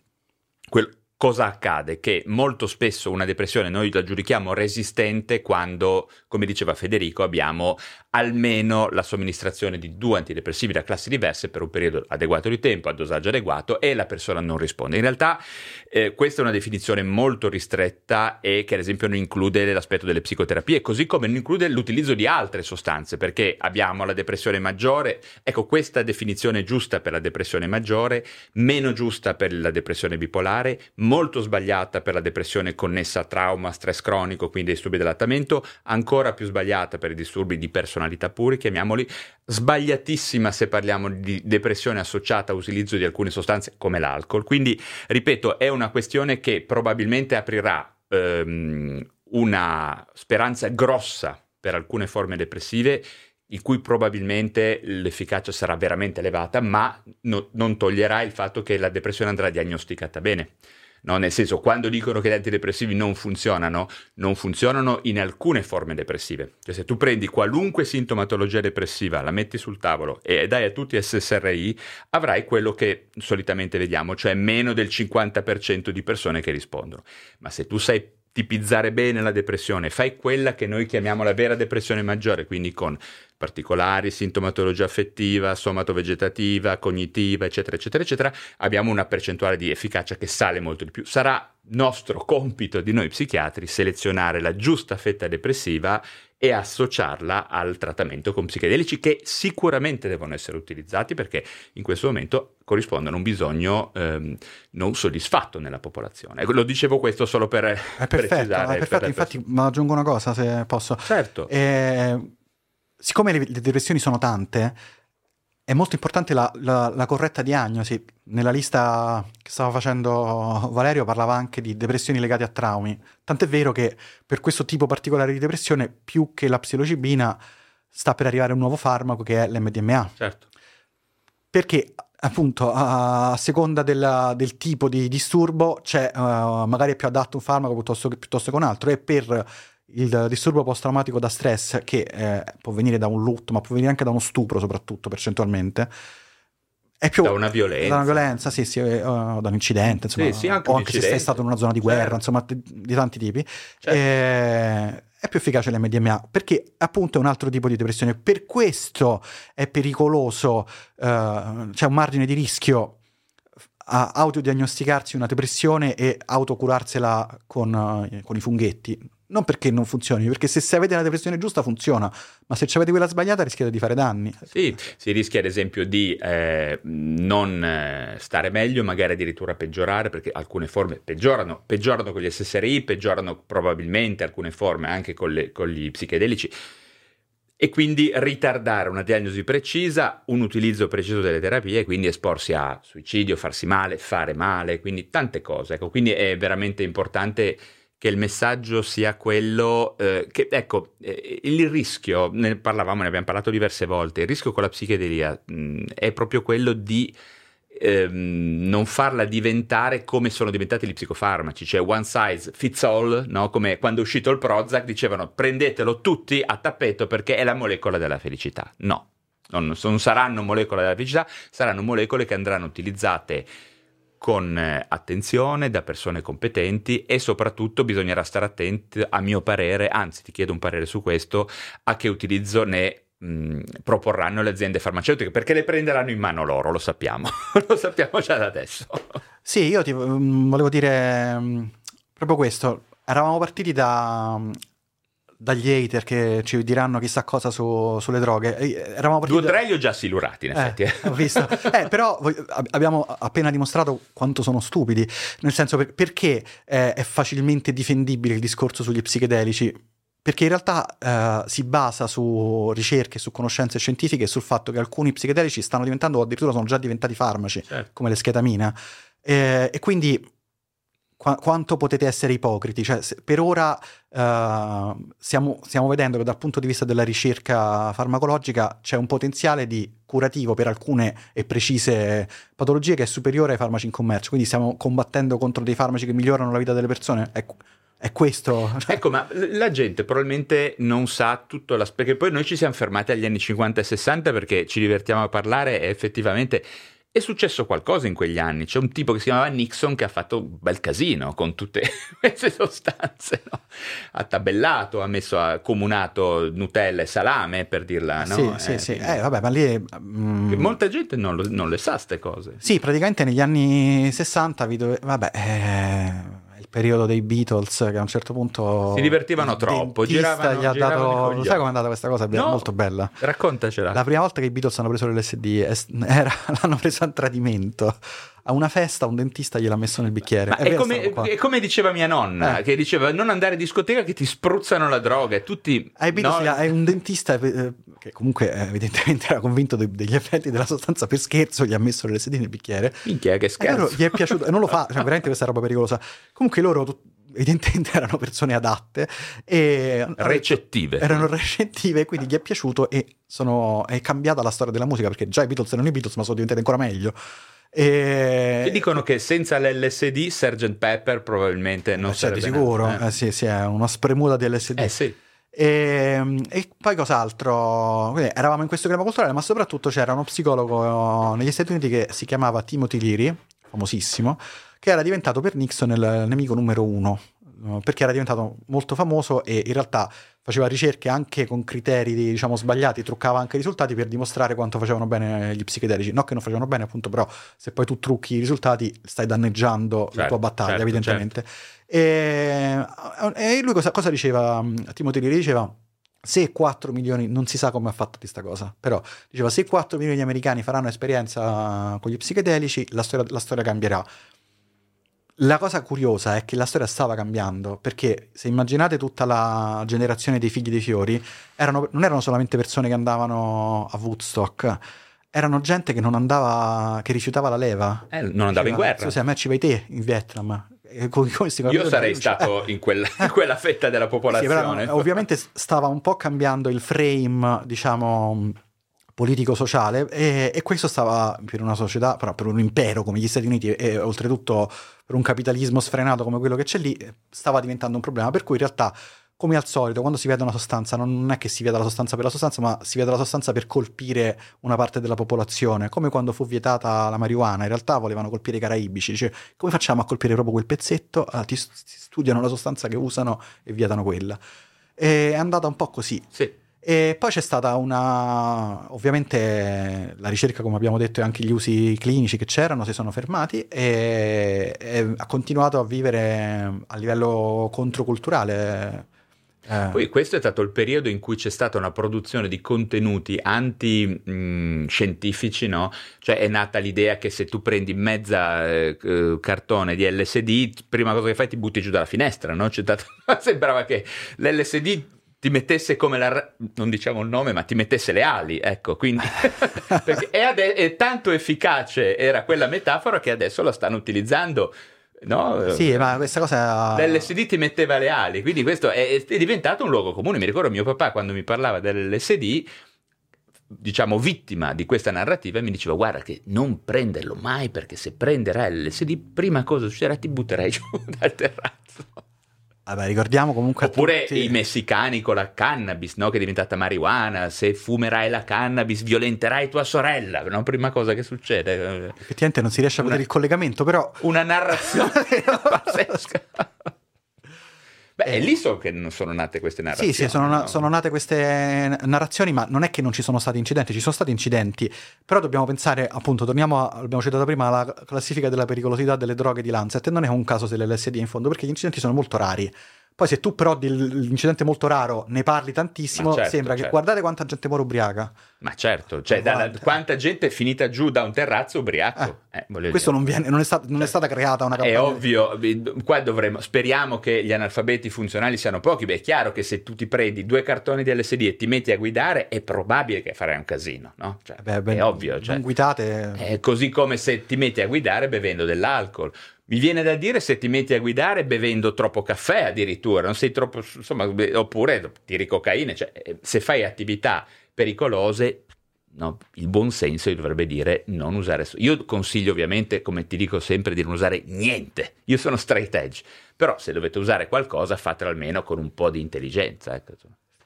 quel, cosa accade? Che molto spesso una depressione noi la giudichiamo resistente quando, come diceva Federico, abbiamo almeno la somministrazione di due antidepressivi da classi diverse per un periodo adeguato di tempo, a dosaggio adeguato e la persona non risponde. In realtà eh, questa è una definizione molto ristretta e che ad esempio non include l'aspetto delle psicoterapie, così come non include l'utilizzo di altre sostanze, perché abbiamo la depressione maggiore, ecco questa definizione è giusta per la depressione maggiore, meno giusta per la depressione bipolare, molto sbagliata per la depressione connessa a trauma, stress cronico, quindi disturbi dell'allattamento, ancora più sbagliata per i disturbi di personalità puri, chiamiamoli, sbagliatissima se parliamo di depressione associata all'utilizzo di alcune sostanze come l'alcol. Quindi, ripeto, è una questione che probabilmente aprirà ehm, una speranza grossa per alcune forme depressive in cui probabilmente l'efficacia sarà veramente elevata, ma no, non toglierà il fatto che la depressione andrà diagnosticata bene. No? Nel senso, quando dicono che gli antidepressivi non funzionano, non funzionano in alcune forme depressive. Cioè, se tu prendi qualunque sintomatologia depressiva, la metti sul tavolo e dai a tutti SSRI, avrai quello che solitamente vediamo, cioè meno del 50% di persone che rispondono. Ma se tu sai tipizzare bene la depressione, fai quella che noi chiamiamo la vera depressione maggiore, quindi con particolari, sintomatologia affettiva, somatovegetativa, cognitiva, eccetera, eccetera, eccetera, abbiamo una percentuale di efficacia che sale molto di più. Sarà nostro compito di noi psichiatri selezionare la giusta fetta depressiva e associarla al trattamento con psichedelici che sicuramente devono essere utilizzati perché in questo momento corrispondono a un bisogno ehm, non soddisfatto nella popolazione. Lo dicevo questo solo per è perfetto, precisare. È perfetto, per infatti ma aggiungo una cosa se posso. Certo. Eh, siccome le, le depressioni sono tante, è molto importante la, la, la, corretta diagnosi. Nella lista che stava facendo Valerio parlava anche di depressioni legate a traumi. Tant'è vero che per questo tipo particolare di depressione, più che la psilocibina, sta per arrivare un nuovo farmaco che è l'MDMA. Certo. Perché appunto a seconda della, del tipo di disturbo c'è uh, magari è più adatto un farmaco piuttosto che, piuttosto che un altro e per il disturbo post-traumatico da stress, che eh, può venire da un lutto, ma può venire anche da uno stupro, soprattutto percentualmente. È più da una violenza. Da una violenza, sì, sì, uh, da un incidente, insomma, sì, sì, anche o anche se sei stato in una zona di guerra, certo. insomma, di, tanti tipi. Certo. E, è è più efficace l'MDMA perché appunto è un altro tipo di depressione. Per questo è pericoloso, eh, c'è un margine di rischio a autodiagnosticarsi una depressione e autocurarsela con, eh, con i funghetti non perché non funzioni, perché se avete la depressione giusta funziona, ma se avete quella sbagliata rischiate di fare danni. Sì, si rischia ad esempio di eh, non eh, stare meglio, magari addirittura peggiorare, perché alcune forme peggiorano, peggiorano con gli SSRI, peggiorano probabilmente alcune forme anche con, le, con gli psichedelici e quindi ritardare una diagnosi precisa, un utilizzo preciso delle terapie e quindi esporsi a suicidio, farsi male, fare male, quindi tante cose. Ecco, quindi è veramente importante che il messaggio sia quello eh, che, ecco, eh, il rischio, ne parlavamo, ne abbiamo parlato diverse volte, il rischio con la psichedelia mh, è proprio quello di ehm, non farla diventare come sono diventati gli psicofarmaci, cioè one size fits all, no? come quando è uscito il Prozac dicevano prendetelo tutti a tappeto perché è la molecola della felicità. No, non, non saranno molecole della felicità, saranno molecole che andranno utilizzate con eh, attenzione da persone competenti e soprattutto bisognerà stare attenti, a mio parere, anzi ti chiedo un parere su questo, a che utilizzo ne proporranno le aziende farmaceutiche, perché le prenderanno in mano loro, lo sappiamo, lo sappiamo già da adesso. Sì, io ti volevo dire proprio questo, eravamo partiti da dagli hater che ci diranno chissà cosa su, sulle droghe. Eravamo partiti... Due o tre li ho già silurati, in eh, effetti. Ho visto. eh, però abbiamo appena dimostrato quanto sono stupidi, nel senso per, perché eh, è facilmente difendibile il discorso sugli psichedelici. Perché in realtà eh, si basa su ricerche, su conoscenze scientifiche e sul fatto che alcuni psichedelici stanno diventando, o addirittura sono già diventati farmaci, certo. come l'eschetamina. Eh, e quindi qu- quanto potete essere ipocriti. Cioè, se, per ora uh, stiamo, stiamo, vedendo che dal punto di vista della ricerca farmacologica c'è un potenziale di curativo per alcune e precise patologie che è superiore ai farmaci in commercio. Quindi stiamo combattendo contro dei farmaci che migliorano la vita delle persone. Ecco. È questo. Ecco, ma la gente probabilmente non sa tutto l'aspetto. Perché poi noi ci siamo fermati agli anni 50 e 60 perché ci divertiamo a parlare e effettivamente è successo qualcosa in quegli anni. C'è un tipo che si chiamava Nixon che ha fatto un bel casino con tutte queste sostanze. No? Ha tabellato, ha messo, ha comunato Nutella e salame per dirla. No? Sì, sì, eh, sì. Eh, vabbè, ma lì. È, mm... Molta gente non, lo, non, le sa, queste cose. Sì, praticamente negli anni 60 vi dove... Vabbè. Eh periodo dei Beatles che a un certo punto si divertivano troppo giravano, gli ha dato sai com'è andata questa cosa? No, molto bella. Raccontacela. La prima volta che i Beatles hanno preso l'LSD era, l'hanno preso a tradimento a una festa un dentista gliel'ha messo nel bicchiere. È, è, come, è, come, diceva mia nonna, eh. che diceva non andare in discoteca che ti spruzzano la droga. E tutti... Ai Beatles no? è un dentista eh, che comunque eh, evidentemente era convinto de- degli effetti della sostanza per scherzo, gli ha messo l'LSD nel bicchiere. Minchia, che scherzo. Loro, gli è piaciuto, e non lo fa, cioè veramente questa roba pericolosa. Comunque loro evidentemente erano persone adatte e recettive. Erano recettive, quindi gli è piaciuto e sono, è cambiata la storia della musica perché già i Beatles erano i Beatles, ma sono diventati ancora meglio. E... e dicono che senza l'LSD Sgt. Pepper probabilmente non eh, sarebbe di sicuro, eh. Eh, sì, sì, è una spremuta di LSD. Eh sì. E, e, poi cos'altro? Quindi eravamo in questo clima culturale, ma soprattutto c'era uno psicologo negli Stati Uniti che si chiamava Timothy Leary, famosissimo, che era diventato per Nixon il nemico numero uno, perché era diventato molto famoso e in realtà faceva ricerche anche con criteri diciamo sbagliati, truccava anche i risultati per dimostrare quanto facevano bene gli psichedelici. No che non facevano bene, appunto, però se poi tu trucchi i risultati stai danneggiando certo, la tua battaglia, certo, evidentemente. Certo. E, e, lui cosa, cosa diceva? Timothy Leary diceva se 4 milioni, non si sa come ha fatto questa cosa, però diceva se 4 milioni di americani faranno esperienza con gli psichedelici, la storia, la storia cambierà. La cosa curiosa è che la storia stava cambiando, perché se immaginate tutta la generazione dei figli dei fiori, erano, non erano solamente persone che andavano a Woodstock, erano gente che non andava, che rifiutava la leva. Eh, non andava in guerra. Sì, a me ci vai te in Vietnam. Come, come Io sarei stato eh. in, quella, in, quella, fetta della popolazione. Sì, però, ovviamente stava un po' cambiando il frame, diciamo politico-sociale e, e, questo stava per una società, però per un impero come gli Stati Uniti e, oltretutto per un capitalismo sfrenato come quello che c'è lì, stava diventando un problema, per cui in realtà come al solito, quando si vede una sostanza, non è che si veda la sostanza per la sostanza, ma si vede la sostanza per colpire una parte della popolazione, come quando fu vietata la marijuana, in realtà volevano colpire i caraibici, dice come facciamo a colpire proprio quel pezzetto? Ah, ti, ti studiano la sostanza che usano e vietano quella. è andata un po' così. Sì. E poi c'è stata una, ovviamente la ricerca, come abbiamo detto, e anche gli usi clinici che c'erano si sono fermati e, e ha continuato a vivere a livello controculturale. Eh. Poi questo è stato il periodo in cui c'è stata una produzione di contenuti anti-scientifici, no? Cioè è nata l'idea che se tu prendi mezza eh, cartone di LSD, prima cosa che fai ti butti giù dalla finestra, no? Stata... sembrava che l'LSD ti mettesse come la non diciamo il nome ma ti mettesse le ali ecco quindi perché è, ade- è, tanto efficace era quella metafora che adesso la stanno utilizzando no? sì ma questa cosa l'LSD ti metteva le ali quindi questo è, è diventato un luogo comune mi ricordo mio papà quando mi parlava dell'LSD diciamo vittima di questa narrativa mi diceva guarda che non prenderlo mai perché se prenderai l'LSD prima cosa succederà ti butterai giù dal terrazzo Vabbè, ricordiamo comunque. Oppure tutti... i messicani con la cannabis, no? che è diventata marijuana. Se fumerai la cannabis, violenterai tua sorella. No? Prima cosa che succede. Effettivamente non si riesce a una... vedere il collegamento, però. Una narrazione pazzesca. Beh, è lì so che non sono nate queste narrazioni. Sì, sì, sono, no? sono, nate queste narrazioni, ma non è che non ci sono stati incidenti, ci sono stati incidenti, però dobbiamo pensare, appunto, torniamo, a, abbiamo citato prima, alla classifica della pericolosità delle droghe di Lancet, e non è un caso se l'LSD in fondo, perché gli incidenti sono molto rari. Poi se tu però dell'incidente molto raro ne parli tantissimo, certo, sembra certo. che guardate quanta gente muore ubriaca. Ma certo, cioè dalla, quanta gente è finita giù da un terrazzo ubriaco. Eh, eh, questo non, viene, non, è stat- non, è stata creata una campagna. È ovvio, qua dovremmo, speriamo che gli analfabeti funzionali siano pochi. Beh, è chiaro che se tu ti prendi due cartoni di LSD e ti metti a guidare, è probabile che farai un casino, no? Cioè, beh, beh, è ovvio. Cioè, non guidate. È così come se ti metti a guidare bevendo dell'alcol. Mi viene da dire se ti metti a guidare bevendo troppo caffè addirittura, non sei troppo, insomma, oppure tiri cocaina, cioè, eh, se fai attività pericolose, no, il buon senso dovrebbe dire non usare. Io consiglio ovviamente, come ti dico sempre, di non usare niente. Io sono straight edge, però se dovete usare qualcosa fatelo almeno con un po' di intelligenza. Ecco.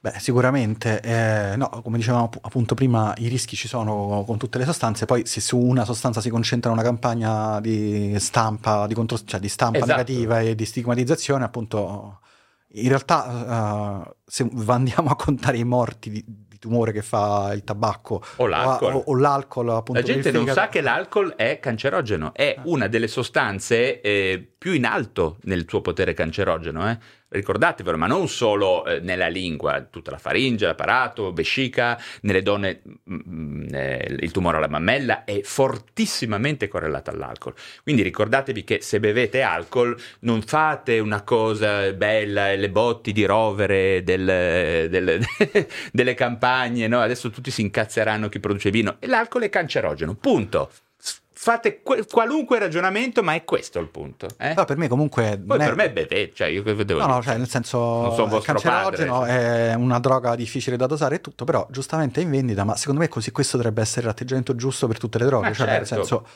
Beh, sicuramente, eh, no, come dicevamo appunto prima, i rischi ci sono con tutte le sostanze, poi se su una sostanza si concentra una campagna di stampa, di, contro, cioè di stampa esatto. negativa e di stigmatizzazione, appunto, in realtà uh, se andiamo a contare i morti di, di, tumore che fa il tabacco o l'alcol, o, o l'alcol appunto, la gente non sa che l'alcol è cancerogeno, è ah. una delle sostanze eh, più in alto nel suo potere cancerogeno, eh? Ricordatevelo, ma non solo eh, nella lingua, tutta la faringe, l'apparato, vescica, nelle donne mh, mm, mm, eh, il tumore alla mammella è fortissimamente correlato all'alcol. Quindi ricordatevi che se bevete alcol non fate una cosa bella, le botti di rovere del, del, delle campagne, no? adesso tutti si incazzeranno chi produce vino, l'alcol è cancerogeno, punto fate que- qualunque ragionamento, ma è questo il punto. Eh? No, per me comunque... Poi per è... me beve, cioè io devo No, no, cioè nel senso... Non il cancerogeno padre, cioè. è una droga difficile da dosare e tutto, però giustamente è in vendita, ma secondo me così questo dovrebbe essere l'atteggiamento giusto per tutte le droghe. Ma cioè certo. nel senso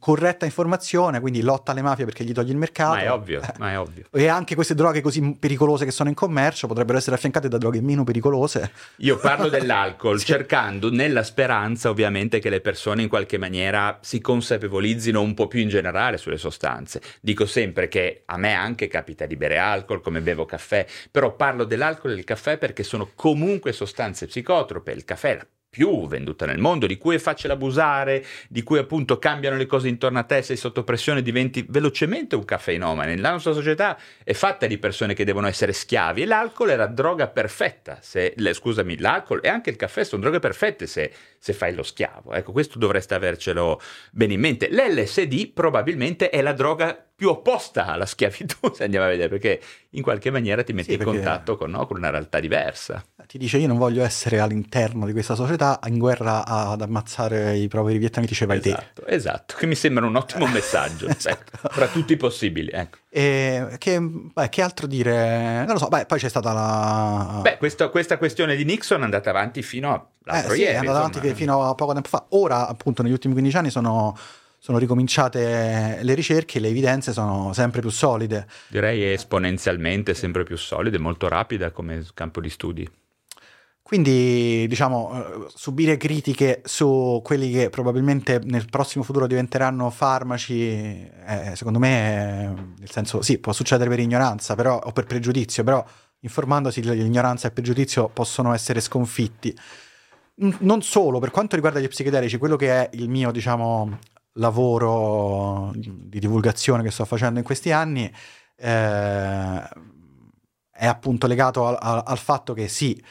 corretta informazione, quindi lotta alle mafie perché gli togli il mercato. Ma è ovvio, eh. ma è ovvio. E anche queste droghe così pericolose che sono in commercio potrebbero essere affiancate da droghe meno pericolose. Io parlo dell'alcol sì. cercando nella speranza ovviamente che le persone in qualche maniera si consapevolizzino un po' più in generale sulle sostanze. Dico sempre che a me anche capita di bere alcol come bevo caffè, però parlo dell'alcol e del caffè perché sono comunque sostanze psicotrope. Il caffè è la più venduta nel mondo, di cui è facile abusare, di cui appunto cambiano le cose intorno a te, sei sotto pressione, diventi velocemente un caffeinomane. La nostra società è fatta di persone che devono essere schiavi e l'alcol è la droga perfetta. Se, le, scusami, l'alcol e anche il caffè sono droghe perfette se, se fai lo schiavo. Ecco, questo dovreste avercelo bene in mente. L'LSD probabilmente è la droga più opposta alla schiavitù, se andiamo a vedere, perché in qualche maniera ti metti sì, in contatto con, no, con, una realtà diversa. Ti dice io non voglio essere all'interno di questa società in guerra ad ammazzare i propri vietnamiti, vai esatto, te. Esatto, che mi sembra un ottimo messaggio, esatto. ecco, fra tutti i possibili. Ecco. E che, beh, che, altro dire? Non lo so, beh, poi c'è stata la... Beh, questa, questa questione di Nixon è andata avanti fino a... Eh, sì, ieri, è andata avanti fino a poco tempo fa. Ora, appunto, negli ultimi 15 anni sono sono ricominciate le ricerche e le evidenze sono sempre più solide. Direi esponenzialmente sempre più solide, molto rapida come campo di studi. Quindi, diciamo, eh, subire critiche su quelli che probabilmente nel prossimo futuro diventeranno farmaci, eh, secondo me, nel senso, sì, può succedere per ignoranza però, o per pregiudizio, però informandosi l'ignoranza e il pregiudizio possono essere sconfitti. Non solo, per quanto riguarda gli psichedelici, quello che è il mio, diciamo, lavoro di divulgazione che sto facendo in questi anni eh, è appunto legato al, al, al, fatto che sì,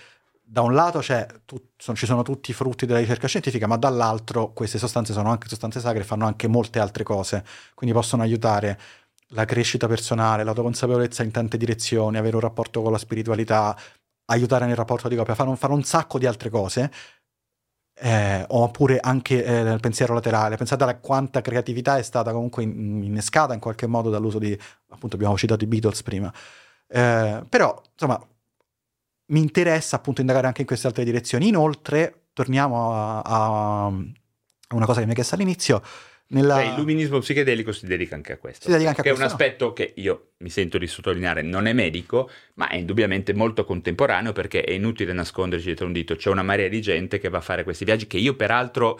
da un lato tu, sono, ci sono tutti i frutti della ricerca scientifica, ma dall'altro queste sostanze sono anche sostanze sacre e fanno anche molte altre cose, quindi possono aiutare la crescita personale, l'autoconsapevolezza in tante direzioni, avere un rapporto con la spiritualità, aiutare nel rapporto di coppia, fanno, fanno un sacco di altre cose eh, oppure anche eh, nel pensiero laterale. Pensate a quanta creatività è stata comunque innescata in qualche modo dall'uso di, appunto abbiamo citato i Beatles prima. Eh, però, insomma, mi interessa appunto indagare anche in queste altre direzioni. Inoltre, torniamo a, a una cosa che mi hai chiesto all'inizio, nella... Cioè, l'illuminismo psichedelico si dedica anche a questo. Si dedica anche a questo. Che è un aspetto che io mi sento di sottolineare, non è medico, ma è indubbiamente molto contemporaneo perché è inutile nasconderci dietro un dito. C'è una marea di gente che va a fare questi viaggi che io peraltro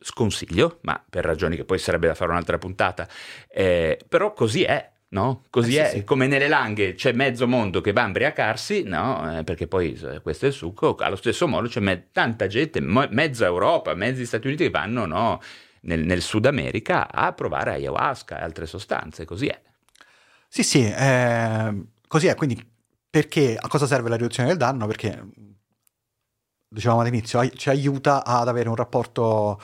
sconsiglio, ma per ragioni che poi sarebbe da fare un'altra puntata. Eh, però così è, no? Così eh, sì, è, sì. come nelle langhe c'è mezzo mondo che va a imbriacarsi, no? Eh, perché poi eh, questo è il succo, allo stesso modo c'è me- tanta gente, mo- mezza Europa, mezzi Stati Uniti che vanno, no? Nel, nel Sud America a provare ayahuasca e altre sostanze, così è. Sì, sì, eh, così è, quindi perché a cosa serve la riduzione del danno? Perché, dicevamo all'inizio, ci aiuta ad avere un rapporto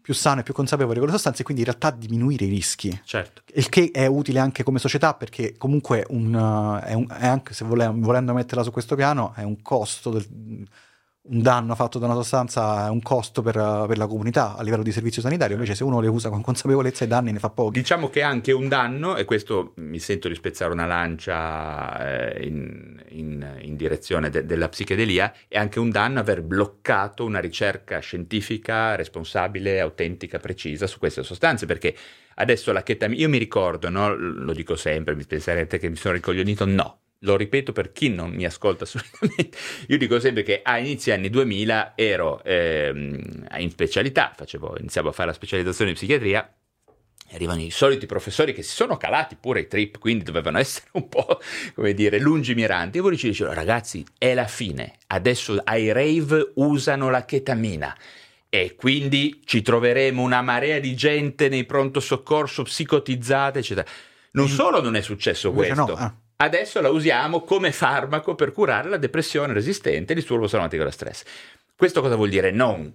più sano e più consapevole con le sostanze e quindi in realtà diminuire i rischi. Certo. Il che è utile anche come società perché comunque un, è, un, è anche, se volendo, volendo metterla su questo piano, è un costo del, un danno fatto da una sostanza è un costo per, per, la comunità a livello di servizio sanitario, invece se uno le usa con consapevolezza i danni ne fa pochi. Diciamo che anche un danno, e questo mi sento di spezzare una lancia eh, in, in, in, direzione de, della psichedelia, è anche un danno aver bloccato una ricerca scientifica responsabile, autentica, precisa su queste sostanze, perché adesso la chetamina, io mi ricordo, no? lo dico sempre, mi penserete che mi sono ricoglionito, no, lo ripeto per chi non mi ascolta solitamente, io dico sempre che a inizi anni 2000 ero ehm, in specialità, facevo, iniziavo a fare la specializzazione in psichiatria, arrivano i soliti professori che si sono calati pure i trip, quindi dovevano essere un po', come dire, lungimiranti, e voi ci dicevano, ragazzi, è la fine, adesso ai rave usano la chetamina, e quindi ci troveremo una marea di gente nei pronto soccorso psicotizzate, eccetera. Non solo non è successo questo, no, ah adesso la usiamo come farmaco per curare la depressione resistente e il disturbo somatico da stress. Questo cosa vuol dire? Non,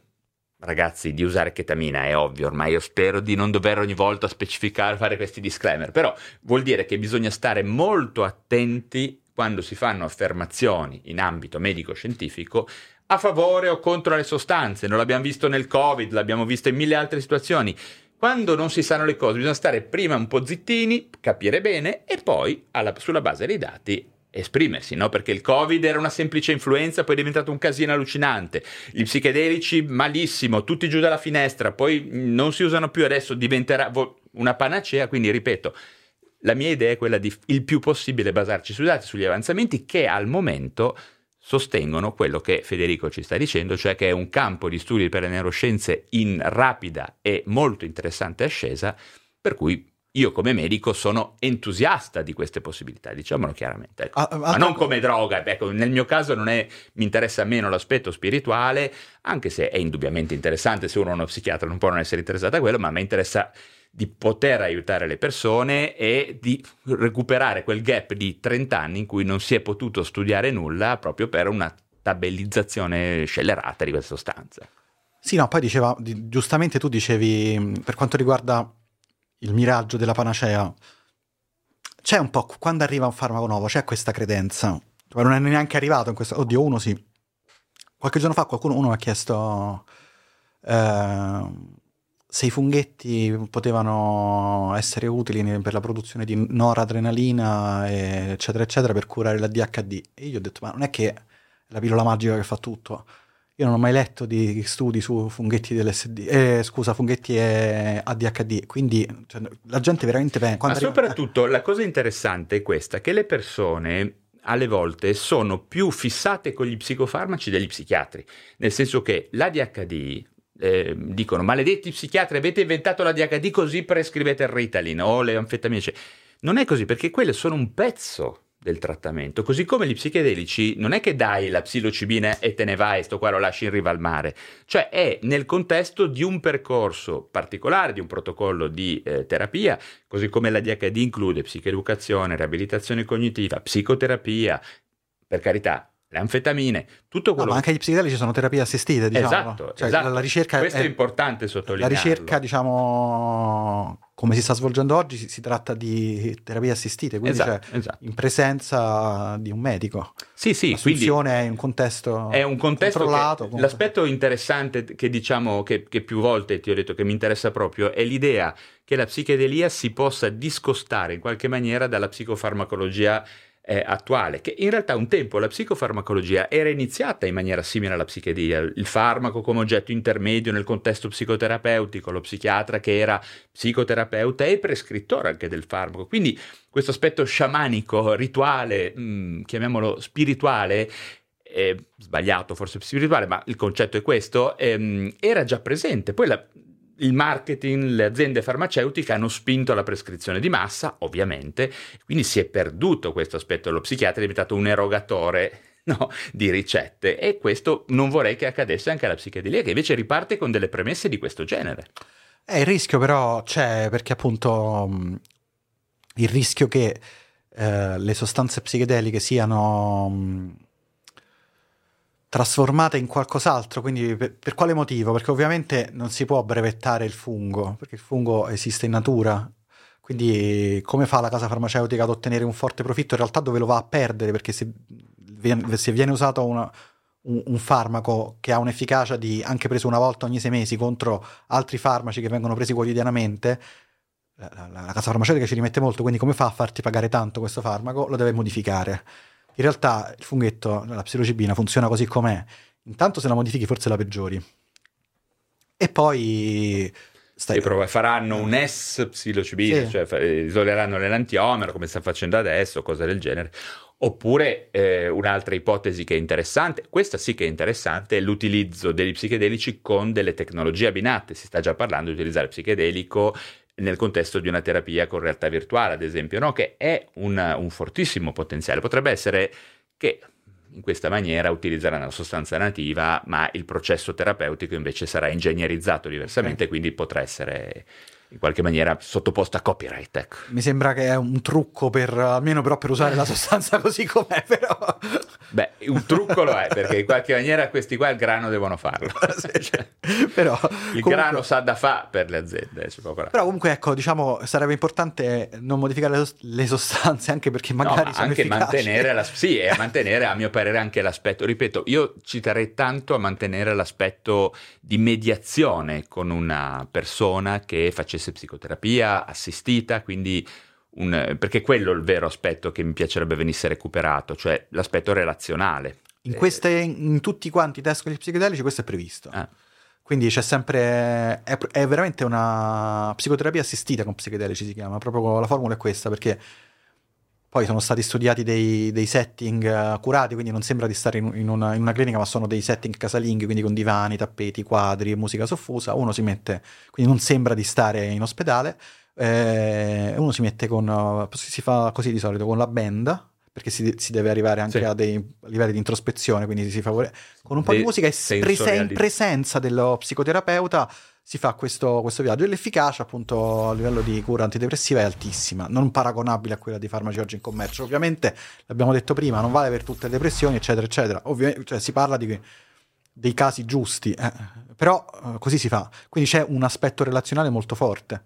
ragazzi, di usare chetamina, è ovvio, ormai io spero di non dover ogni volta specificare, fare questi disclaimer, però vuol dire che bisogna stare molto attenti quando si fanno affermazioni in ambito medico-scientifico a favore o contro le sostanze. Non l'abbiamo visto nel Covid, l'abbiamo visto in mille altre situazioni. Quando non si sanno le cose bisogna stare prima un po' zittini, capire bene e poi alla, sulla base dei dati esprimersi, no? Perché il Covid era una semplice influenza, poi è diventato un casino allucinante. Gli psichedelici malissimo, tutti giù dalla finestra, poi non si usano più, adesso diventerà una panacea, quindi ripeto, la mia idea è quella di il più possibile basarci sui dati, sugli avanzamenti che al momento sostengono quello che Federico ci sta dicendo, cioè che è un campo di studi per le neuroscienze in rapida e molto interessante ascesa, per cui io come medico sono entusiasta di queste possibilità, diciamolo chiaramente, ecco. ah, ma non come droga, ecco, nel mio caso non è, mi interessa meno l'aspetto spirituale, anche se è indubbiamente interessante, se uno è uno psichiatra non può non essere interessato a quello, ma mi interessa di poter aiutare le persone e di recuperare quel gap di 30 anni in cui non si è potuto studiare nulla proprio per una tabellizzazione scellerata di questa sostanza. Sì, no, poi diceva, giustamente tu dicevi, per quanto riguarda il miraggio della panacea, c'è un po', quando arriva un farmaco nuovo, c'è questa credenza, non è neanche arrivato in questo, oddio, uno sì. Qualche giorno fa qualcuno, uno mi ha chiesto... Eh, se i funghetti potevano essere utili per la produzione di noradrenalina, eccetera, eccetera, per curare la DHD. E io ho detto, ma non è che è la pillola magica che fa tutto. Io non ho mai letto di studi su funghetti dell'SD, eh, scusa, funghetti e ADHD, quindi cioè, la gente veramente pensa... Ma soprattutto arriva... la cosa interessante è questa, che le persone alle volte sono più fissate con gli psicofarmaci degli psichiatri, nel senso che l'ADHD eh, dicono maledetti psichiatri avete inventato la DHD così prescrivete il Ritalin o le anfetamine. Cioè, non è così perché quelle sono un pezzo del trattamento, così come gli psichedelici non è che dai la psilocibina e te ne vai, sto qua lo lasci in riva al mare, cioè è nel contesto di un percorso particolare, di un protocollo di eh, terapia, così come la DHD include psicoeducazione, riabilitazione cognitiva, psicoterapia, per carità, le anfetamine, tutto quello... No, ma anche gli psichedelici sono terapie assistite, diciamo. Esatto, cioè, esatto. La ricerca Questo è, è importante sottolinearlo. La ricerca, diciamo, come si sta svolgendo oggi, si, si tratta di terapie assistite, quindi esatto, cioè, esatto. in presenza di un medico. Sì, sì, L'assunzione è un contesto È un contesto controllato. Che, l'aspetto interessante che diciamo, che, che più volte ti ho detto che mi interessa proprio, è l'idea che la psichedelia si possa discostare in qualche maniera dalla psicofarmacologia eh, attuale, che in realtà un tempo la psicofarmacologia era iniziata in maniera simile alla psichedelia, il farmaco come oggetto intermedio nel contesto psicoterapeutico, lo psichiatra che era psicoterapeuta e prescrittore anche del farmaco, quindi questo aspetto sciamanico, rituale, mh, mm, chiamiamolo spirituale, eh, sbagliato forse spirituale, ma il concetto è questo, ehm, era già presente. Poi la, il marketing, le aziende farmaceutiche hanno spinto alla prescrizione di massa, ovviamente, quindi si è perduto questo aspetto, lo psichiatra è diventato un erogatore no, di ricette. E questo non vorrei che accadesse anche alla psichedelia, che invece riparte con delle premesse di questo genere. Eh, il rischio però c'è perché appunto il rischio che eh, le sostanze psichedeliche siano trasformata in qualcos'altro, quindi per, per, quale motivo? Perché ovviamente non si può brevettare il fungo, perché il fungo esiste in natura, quindi come fa la casa farmaceutica ad ottenere un forte profitto? In realtà dove lo va a perdere, perché se se viene usato una, un, un, farmaco che ha un'efficacia di anche preso una volta ogni sei mesi contro altri farmaci che vengono presi quotidianamente, la, la, la casa farmaceutica ci rimette molto, quindi come fa a farti pagare tanto questo farmaco? Lo deve modificare. In realtà il funghetto, la psilocibina, funziona così com'è. Intanto se la modifichi forse la peggiori. E poi... Stai... Prova, faranno un S psilocibina, sì. cioè isoleranno l'enantiomero come sta facendo adesso, cose del genere. Oppure eh, un'altra ipotesi che è interessante, questa sì che è interessante, è l'utilizzo degli psichedelici con delle tecnologie abbinate. Si sta già parlando di utilizzare il psichedelico nel contesto di una terapia con realtà virtuale, ad esempio, no? che è un, un fortissimo potenziale. Potrebbe essere che in questa maniera utilizzeranno la sostanza nativa, ma il processo terapeutico invece sarà ingegnerizzato diversamente, okay. quindi potrà essere in qualche maniera sottoposta a copyright. Ecco. Mi sembra che è un trucco per almeno però per usare la sostanza così com'è, però. Beh, un trucco lo è, perché in qualche maniera questi qua il grano devono farlo. cioè, però, il comunque, grano sa da fa per le aziende. Però comunque ecco, diciamo, sarebbe importante non modificare le sostanze anche perché magari no, ma anche efficaci. mantenere la, sì, e mantenere a mio parere anche l'aspetto, ripeto, io ci terrei tanto a mantenere l'aspetto di mediazione con una persona che facesse psicoterapia assistita, quindi un, perché quello è il vero aspetto che mi piacerebbe venisse recuperato, cioè l'aspetto relazionale. In, queste, in tutti quanti i test con gli psichedelici questo è previsto. Ah. Quindi c'è sempre. È, è, veramente una psicoterapia assistita con psichedelici si chiama. Proprio la formula è questa, perché poi sono stati studiati dei, dei setting uh, curati, quindi non sembra di stare in, in, una, in, una, clinica, ma sono dei setting casalinghi, quindi con divani, tappeti, quadri, musica soffusa. Uno si mette, quindi non sembra di stare in ospedale eh, uno si mette con, si fa così di solito, con la band, perché si, si deve arrivare anche sì. a dei livelli di introspezione, quindi si favore con un po' De- di musica e prese- in presenza dello psicoterapeuta si fa questo, questo, viaggio e l'efficacia appunto a livello di cura antidepressiva è altissima, non paragonabile a quella di farmaci oggi in commercio. Ovviamente, l'abbiamo detto prima, non vale per tutte le depressioni, eccetera, eccetera. Ovviamente, cioè, si parla di, dei casi giusti, eh. però eh, così si fa. Quindi c'è un aspetto relazionale molto forte.